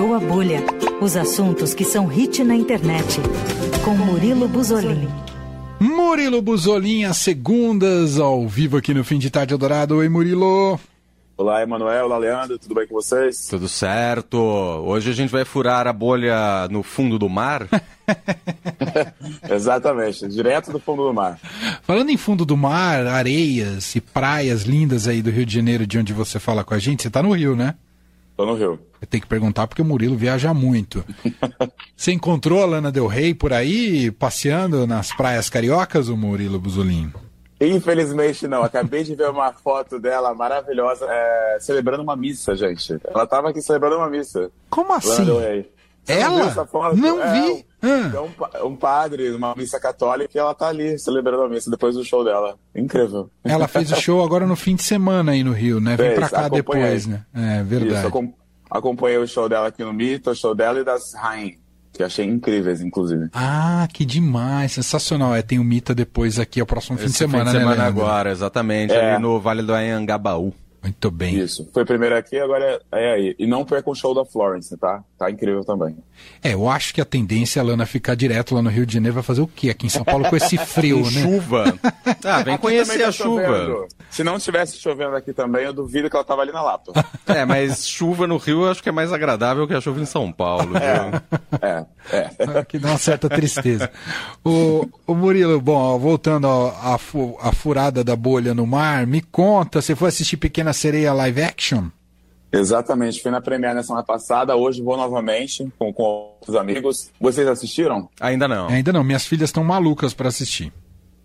Estourou a Bolha. Os assuntos que são hit na internet. Com Murilo Buzolin. Murilo Buzolin, às segundas, ao vivo aqui no Fim de Tarde Eldorado. Oi, Murilo. Olá, Emanuel. Olá, Leandro. Tudo bem com vocês? Tudo certo. Hoje a gente vai furar a bolha no fundo do mar. Exatamente, direto do fundo do mar. Falando em fundo do mar, areias e praias lindas aí do Rio de Janeiro, de onde você fala com a gente, você está no Rio, né? Tô no Rio. Eu tenho que perguntar porque o Murilo viaja muito. Você encontrou a Lana Del Rey por aí, passeando nas praias cariocas, o Murilo Buzolin? Infelizmente não. Acabei de ver uma foto dela maravilhosa, é, celebrando uma missa, gente. Ela estava aqui celebrando uma missa. Como assim? Ela? Não, não é, vi. É um, um, padre, uma missa católica, e ela tá ali celebrando a missa depois do show dela. Incrível. Ela fez o show agora no fim de semana aí no Rio, né? Vem pra cá depois, né? É verdade. Isso, acompanhei o show dela aqui no Mito, o show dela e das Rain, que achei incríveis, inclusive. Ah, que demais, sensacional. É, tem o Mita depois aqui, é o próximo Esse fim de semana, fim de semana né, agora, exatamente, é. ali no Vale do Anhangabaú. Muito bem. Isso. Foi primeiro aqui, agora é aí. E não perca o show da Florence, tá? Tá incrível também. É, eu acho que a tendência é a Lana ficar direto lá no Rio de Janeiro vai fazer o quê aqui em São Paulo com esse frio, né? Chuva. Ah, vem aqui conhecer tá a chuva. Chovendo. Se não tivesse chovendo aqui também, eu duvido que ela tava ali na Lapa. É, mas chuva no Rio eu acho que é mais agradável que a chuva em São Paulo. É, é, é. Que dá uma certa tristeza. O, o Murilo, bom, voltando à furada da bolha no mar, me conta, você foi assistir Pequena Sereia live action? Exatamente, fui na Premiere na semana passada, hoje vou novamente com, com outros amigos. Vocês assistiram? Ainda não. Ainda não, minhas filhas estão malucas para assistir.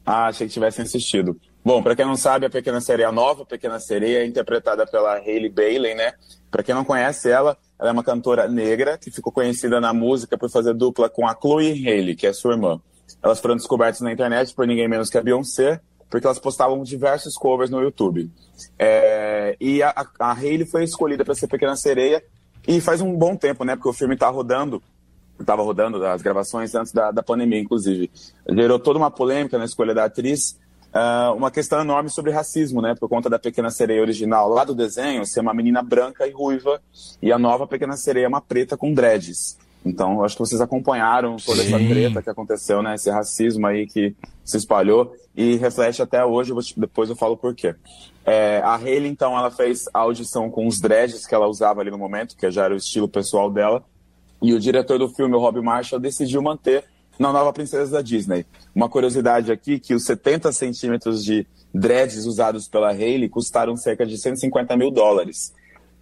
Ah, achei que tivessem assistido. Bom, para quem não sabe, a Pequena Sereia, a nova Pequena Sereia, é interpretada pela Hailey Bailey, né? Para quem não conhece ela, ela é uma cantora negra que ficou conhecida na música por fazer dupla com a Chloe Haley, que é sua irmã. Elas foram descobertas na internet por ninguém menos que a Beyoncé, porque elas postavam diversos covers no YouTube. É, e a, a Hailey foi escolhida para ser Pequena Sereia, e faz um bom tempo, né? Porque o filme está rodando, estava rodando as gravações antes da, da pandemia, inclusive. Gerou toda uma polêmica na escolha da atriz, uh, uma questão enorme sobre racismo, né? Por conta da Pequena Sereia original lá do desenho ser uma menina branca e ruiva, e a nova Pequena Sereia é uma preta com dreads. Então, acho que vocês acompanharam toda Sim. essa treta que aconteceu, né? Esse racismo aí que se espalhou e reflete até hoje, depois eu falo por quê. É, a Hayley, então, ela fez a audição com os dreads que ela usava ali no momento, que já era o estilo pessoal dela, e o diretor do filme, o Rob Marshall, decidiu manter na nova princesa da Disney. Uma curiosidade aqui, que os 70 centímetros de dreads usados pela Hayley custaram cerca de 150 mil dólares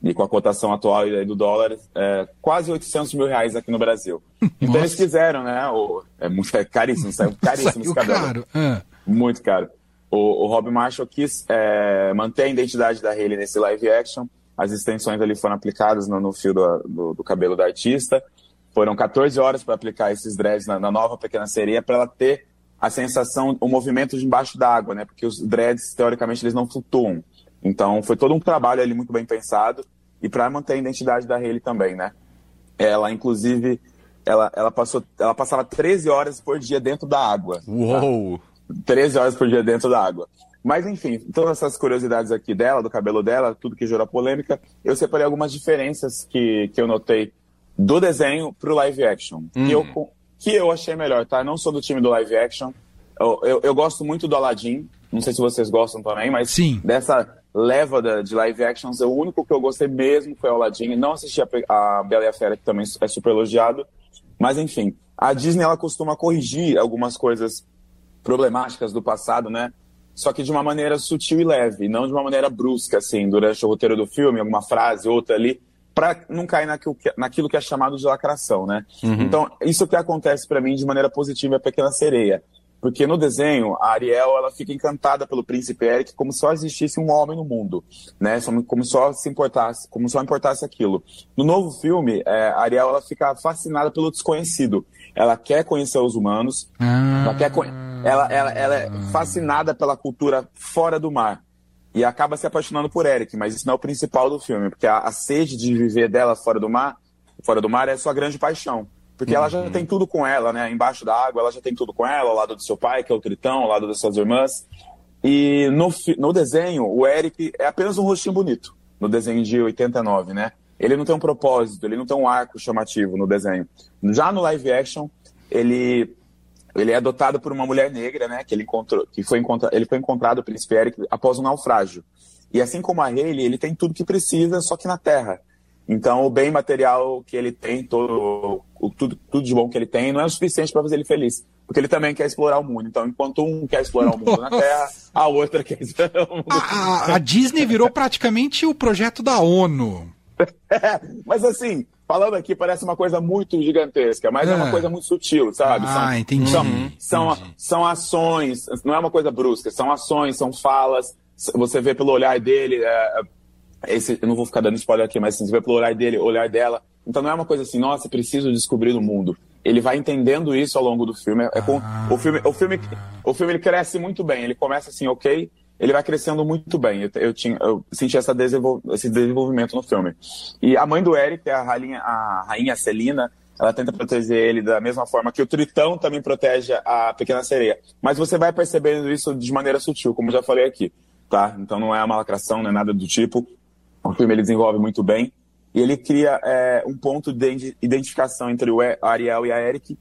e com a cotação atual do dólar, é, quase 800 mil reais aqui no Brasil. Então eles quiseram, né? O, é, muito, é caríssimo, saiu caríssimo esse cabelo. Caro. É. Muito caro. O, o Rob Marshall quis é, manter a identidade da Hayley nesse live action. As extensões ali foram aplicadas no, no fio do, do, do, cabelo da artista. Foram 14 horas para aplicar esses dreads na, na nova Pequena Sereia para ela ter a sensação, o movimento de embaixo d'água, né? Porque os dreads, teoricamente, eles não flutuam. Então, foi todo um trabalho ali muito bem pensado e para manter a identidade da Hayley também, né? Ela, inclusive, ela, ela, passou, ela passava 13 horas por dia dentro da água. Tá? Uou! Tá? 13 horas por dia dentro da água. Mas, enfim, todas essas curiosidades aqui dela, do cabelo dela, tudo que gerou polêmica, eu separei algumas diferenças que, que eu notei do desenho pro live action. Hum. Que, eu, que eu achei melhor, tá? Eu não sou do time do live action. Eu, eu, eu gosto muito do Aladdin. Não sei se vocês gostam também, mas Sim. dessa leva de live actions, o único que eu gostei mesmo foi o Aladdin. Não assisti a, a Bela e a Fera, que também é super elogiado. Mas enfim, a Disney ela costuma corrigir algumas coisas problemáticas do passado, né? Só que de uma maneira sutil e leve, não de uma maneira brusca, assim, durante o roteiro do filme, alguma frase, outra ali, para não cair naquilo que, naquilo que é chamado de lacração, né? Uhum. Então, isso que acontece para mim de maneira positiva é a Pequena Sereia. Porque no desenho, a Ariel ela fica encantada pelo príncipe Eric como só existisse um homem no mundo, né? Como só se importasse, como só importasse aquilo. No novo filme, é, a Ariel ela fica fascinada pelo desconhecido. Ela quer conhecer os humanos, ah. ela, quer ela, ela, ela é fascinada pela cultura fora do mar e acaba se apaixonando por Eric, mas isso não é o principal do filme, porque a, a sede de viver dela fora do mar, fora do mar é sua grande paixão. Porque ela já uhum. tem tudo com ela, né? Embaixo da água, ela já tem tudo com ela, ao lado do seu pai, que é o Tritão, ao lado das suas irmãs. E no, no desenho, o Eric é apenas um rostinho bonito, no desenho de 89, né? ele não tem um propósito, ele não tem um arco chamativo no desenho. Já no live action, ele ele é adotado por uma mulher negra, né, que ele encontrou, que foi encontra, ele foi encontrado o príncipe Eric após um naufrágio. E assim como a Hayley, ele tem tudo que precisa, só que na Terra. Então, o bem material que ele tem, todo, o, tudo, tudo de bom que ele tem, não é o suficiente para fazer ele feliz. Porque ele também quer explorar o mundo. Então, enquanto um quer explorar o mundo na Terra, a outra quer explorar o mundo. A, a Disney virou praticamente o projeto da ONU. É, mas assim, falando aqui parece uma coisa muito gigantesca, mas é, é uma coisa muito sutil, sabe? Ah, são, entendi. São, entendi. são ações, não é uma coisa brusca, são ações, são falas. Você vê pelo olhar dele, é, esse, eu não vou ficar dando spoiler aqui, mas você vê pelo olhar dele, olhar dela. Então não é uma coisa assim, nossa, preciso descobrir o mundo. Ele vai entendendo isso ao longo do filme. É com, Ah. o filme, o filme, o filme ele cresce muito bem. Ele começa assim, ok, ele vai crescendo muito bem. Eu, eu tinha, eu senti essa desenvol, esse desenvolvimento no filme. E a mãe do Eric, a rainha, a rainha Celina, ela tenta proteger ele da mesma forma que o Tritão também protege a Pequena Sereia. Mas você vai percebendo isso de maneira sutil, como já falei aqui, tá? Então não é uma lacração, não é nada do tipo. O filme ele desenvolve muito bem e ele cria é, um ponto de identificação entre o Ariel e a Eric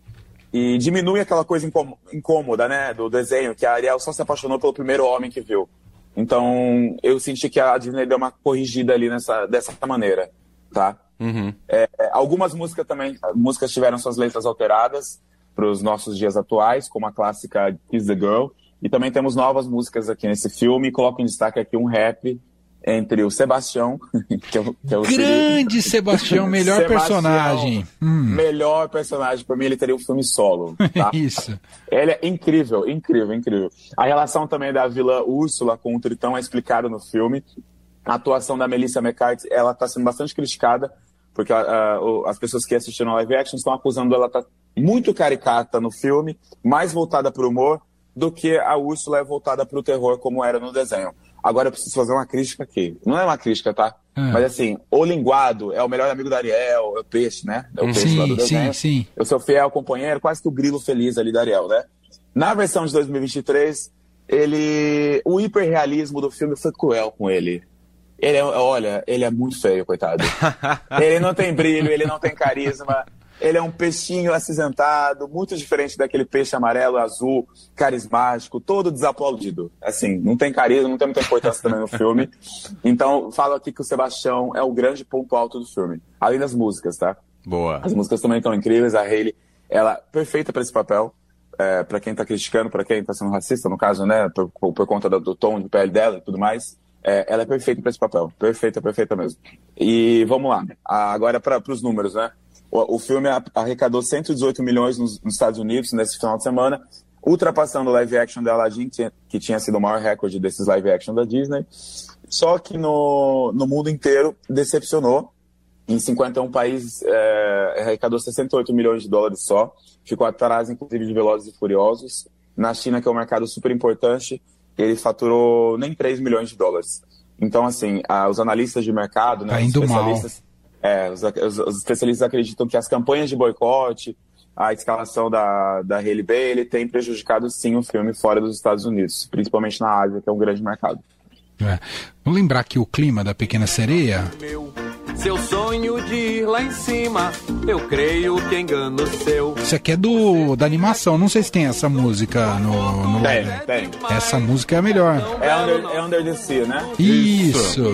e diminui aquela coisa incômoda, né, do desenho, que a Ariel só se apaixonou pelo primeiro homem que viu. Então, eu senti que a Disney deu uma corrigida ali nessa, dessa maneira, tá? Uhum. É, algumas músicas também, músicas tiveram suas letras alteradas para os nossos dias atuais, como a clássica Kiss the Girl, e também temos novas músicas aqui nesse filme, coloco em destaque aqui um rap entre o Sebastião, que é o, que é o Grande Sebastião, melhor Sebastião, personagem. Hum. Melhor personagem, para mim ele teria um filme solo. Tá? Isso. Ele é incrível, incrível, incrível. A relação também da vilã Úrsula com o Tritão é explicada no filme. A atuação da Melissa McCarthy, ela está sendo bastante criticada, porque uh, as pessoas que assistiram a live action estão acusando ela tá muito caricata no filme, mais voltada para o humor, do que a Úrsula é voltada para o terror, como era no desenho. Agora eu preciso fazer uma crítica aqui. Não é uma crítica, tá? Hum. Mas assim, o linguado é o melhor amigo da Ariel, é o peixe, né? É o peixe sim, lá do desenho. sim, sim. Eu sou fiel companheiro, quase que o grilo feliz ali da Ariel, né? Na versão de 2023, ele. O hiperrealismo do filme foi cruel com ele. Ele é, olha, ele é muito feio, coitado. ele não tem brilho, ele não tem carisma. Ele é um peixinho acinzentado, muito diferente daquele peixe amarelo, azul, carismático, todo desaplaudido. Assim, não tem carisma, não tem muita importância também no filme. Então, falo aqui que o Sebastião é o grande ponto alto do filme. Além das músicas, tá? Boa. As músicas também estão incríveis. A Hayley, ela é perfeita para esse papel. É, para quem tá criticando, para quem tá sendo racista, no caso, né? Por, por conta do, do, tom de pele dela e tudo mais. É, ela é perfeita para esse papel. Perfeita, perfeita mesmo. E vamos lá. Agora para os números, né? O, o, filme arrecadou 118 milhões nos, nos, Estados Unidos nesse final de semana, ultrapassando o live action da Aladdin, que tinha, sido o maior recorde desses live action da Disney. Só que no, no mundo inteiro decepcionou. Em 51 países, é, arrecadou 68 milhões de dólares só. Ficou atrás, inclusive, de Velozes e Furiosos. Na China, que é um mercado super importante, ele faturou nem 3 milhões de dólares. Então, assim, a, os analistas de mercado, né, tá os especialistas... Mal. É, os, os, os, especialistas acreditam que as campanhas de boicote, a escalação da, da Hailey Bailey tem prejudicado sim o filme fora dos Estados Unidos, principalmente na Ásia, que é um grande mercado. É. Vamos lembrar que o clima da Pequena Sereia. Meu, seu sonho de ir lá em cima, eu creio que engano seu. Isso aqui é do da animação. Não sei se tem essa música no. no tem, tem. Essa música é a melhor. É Under, é under the Sea, né? Isso.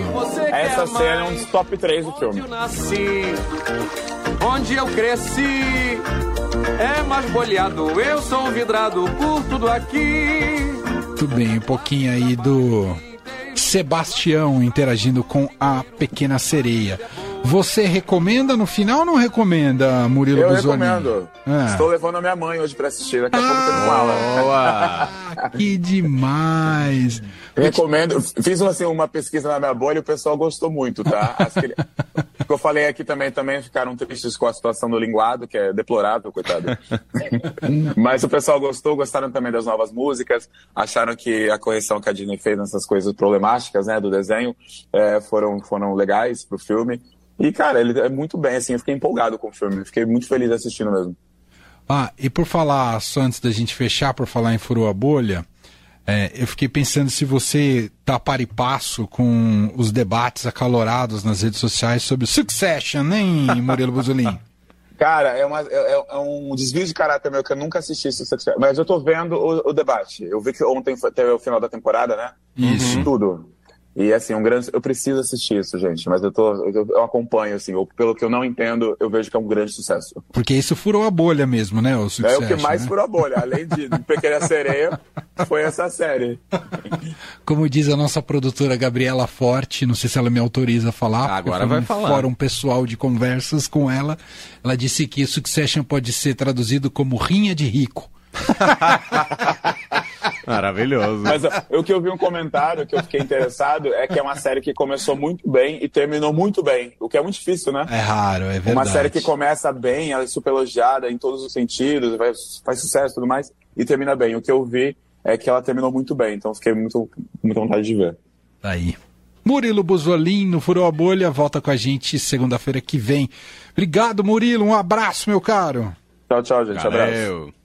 Essa cena é um dos top 3 do filme. Onde eu nasci, onde eu cresci, é mais boleado. Eu sou um vidrado por tudo aqui. Tudo bem, um pouquinho aí do Sebastião interagindo com a Pequena Sereia. Você recomenda no final ou não recomenda, Murilo Eu Buzoni? recomendo. Ah. Estou levando a minha mãe hoje para assistir. Daqui a pouco eu com ela. Boa. Que demais! Recomendo. Fiz assim, uma pesquisa na minha bolha e o pessoal gostou muito, tá? As que... o que eu falei aqui também, também ficaram tristes com a situação do linguado, que é deplorável, coitado. Mas o pessoal gostou, gostaram também das novas músicas, acharam que a correção que a Disney fez nessas coisas problemáticas, né, do desenho, é, foram, foram legais pro filme. E, cara, ele é muito bem, assim, eu fiquei empolgado com o filme, fiquei muito feliz assistindo mesmo. Ah, e por falar, só antes da gente fechar, por falar em Furou a Bolha, É, eu fiquei pensando se você tá par e passo com os debates acalorados nas redes sociais sobre Succession, hein, Murilo Buzolin? Cara, é, uma, é, é, um desvio de caráter meu que eu nunca assisti Succession, mas eu tô vendo o, o debate. Eu vi que ontem foi, teve o final da temporada, né? Isso. Tudo. E assim, um grande. Eu preciso assistir isso, gente, mas eu tô. Eu, eu acompanho, assim, ou, pelo que eu não entendo, eu vejo que é um grande sucesso. Porque isso furou a bolha mesmo, né? O é o que mais né? furou a bolha. Além de Pequena Sereia, foi essa série. Como diz a nossa produtora Gabriela Forte, não sei se ela me autoriza a falar. Agora vai um falar. fórum pessoal de conversas com ela. Ela disse que Succession pode ser traduzido como rinha de rico. Maravilhoso. Mas o que eu vi um comentário que eu fiquei interessado é que é uma série que começou muito bem e terminou muito bem, o que é muito difícil, né? É raro, é verdade. Uma série que começa bem, ela é super elogiada em todos os sentidos, faz, faz sucesso e tudo mais, e termina bem. O que eu vi é que ela terminou muito bem, então fiquei muito, muita vontade de ver. Aí. Murilo Buzolin no Furou a Bolha, volta com a gente segunda-feira que vem. Obrigado, Murilo, um abraço, meu caro. Tchau, tchau, gente. Valeu. Abraço.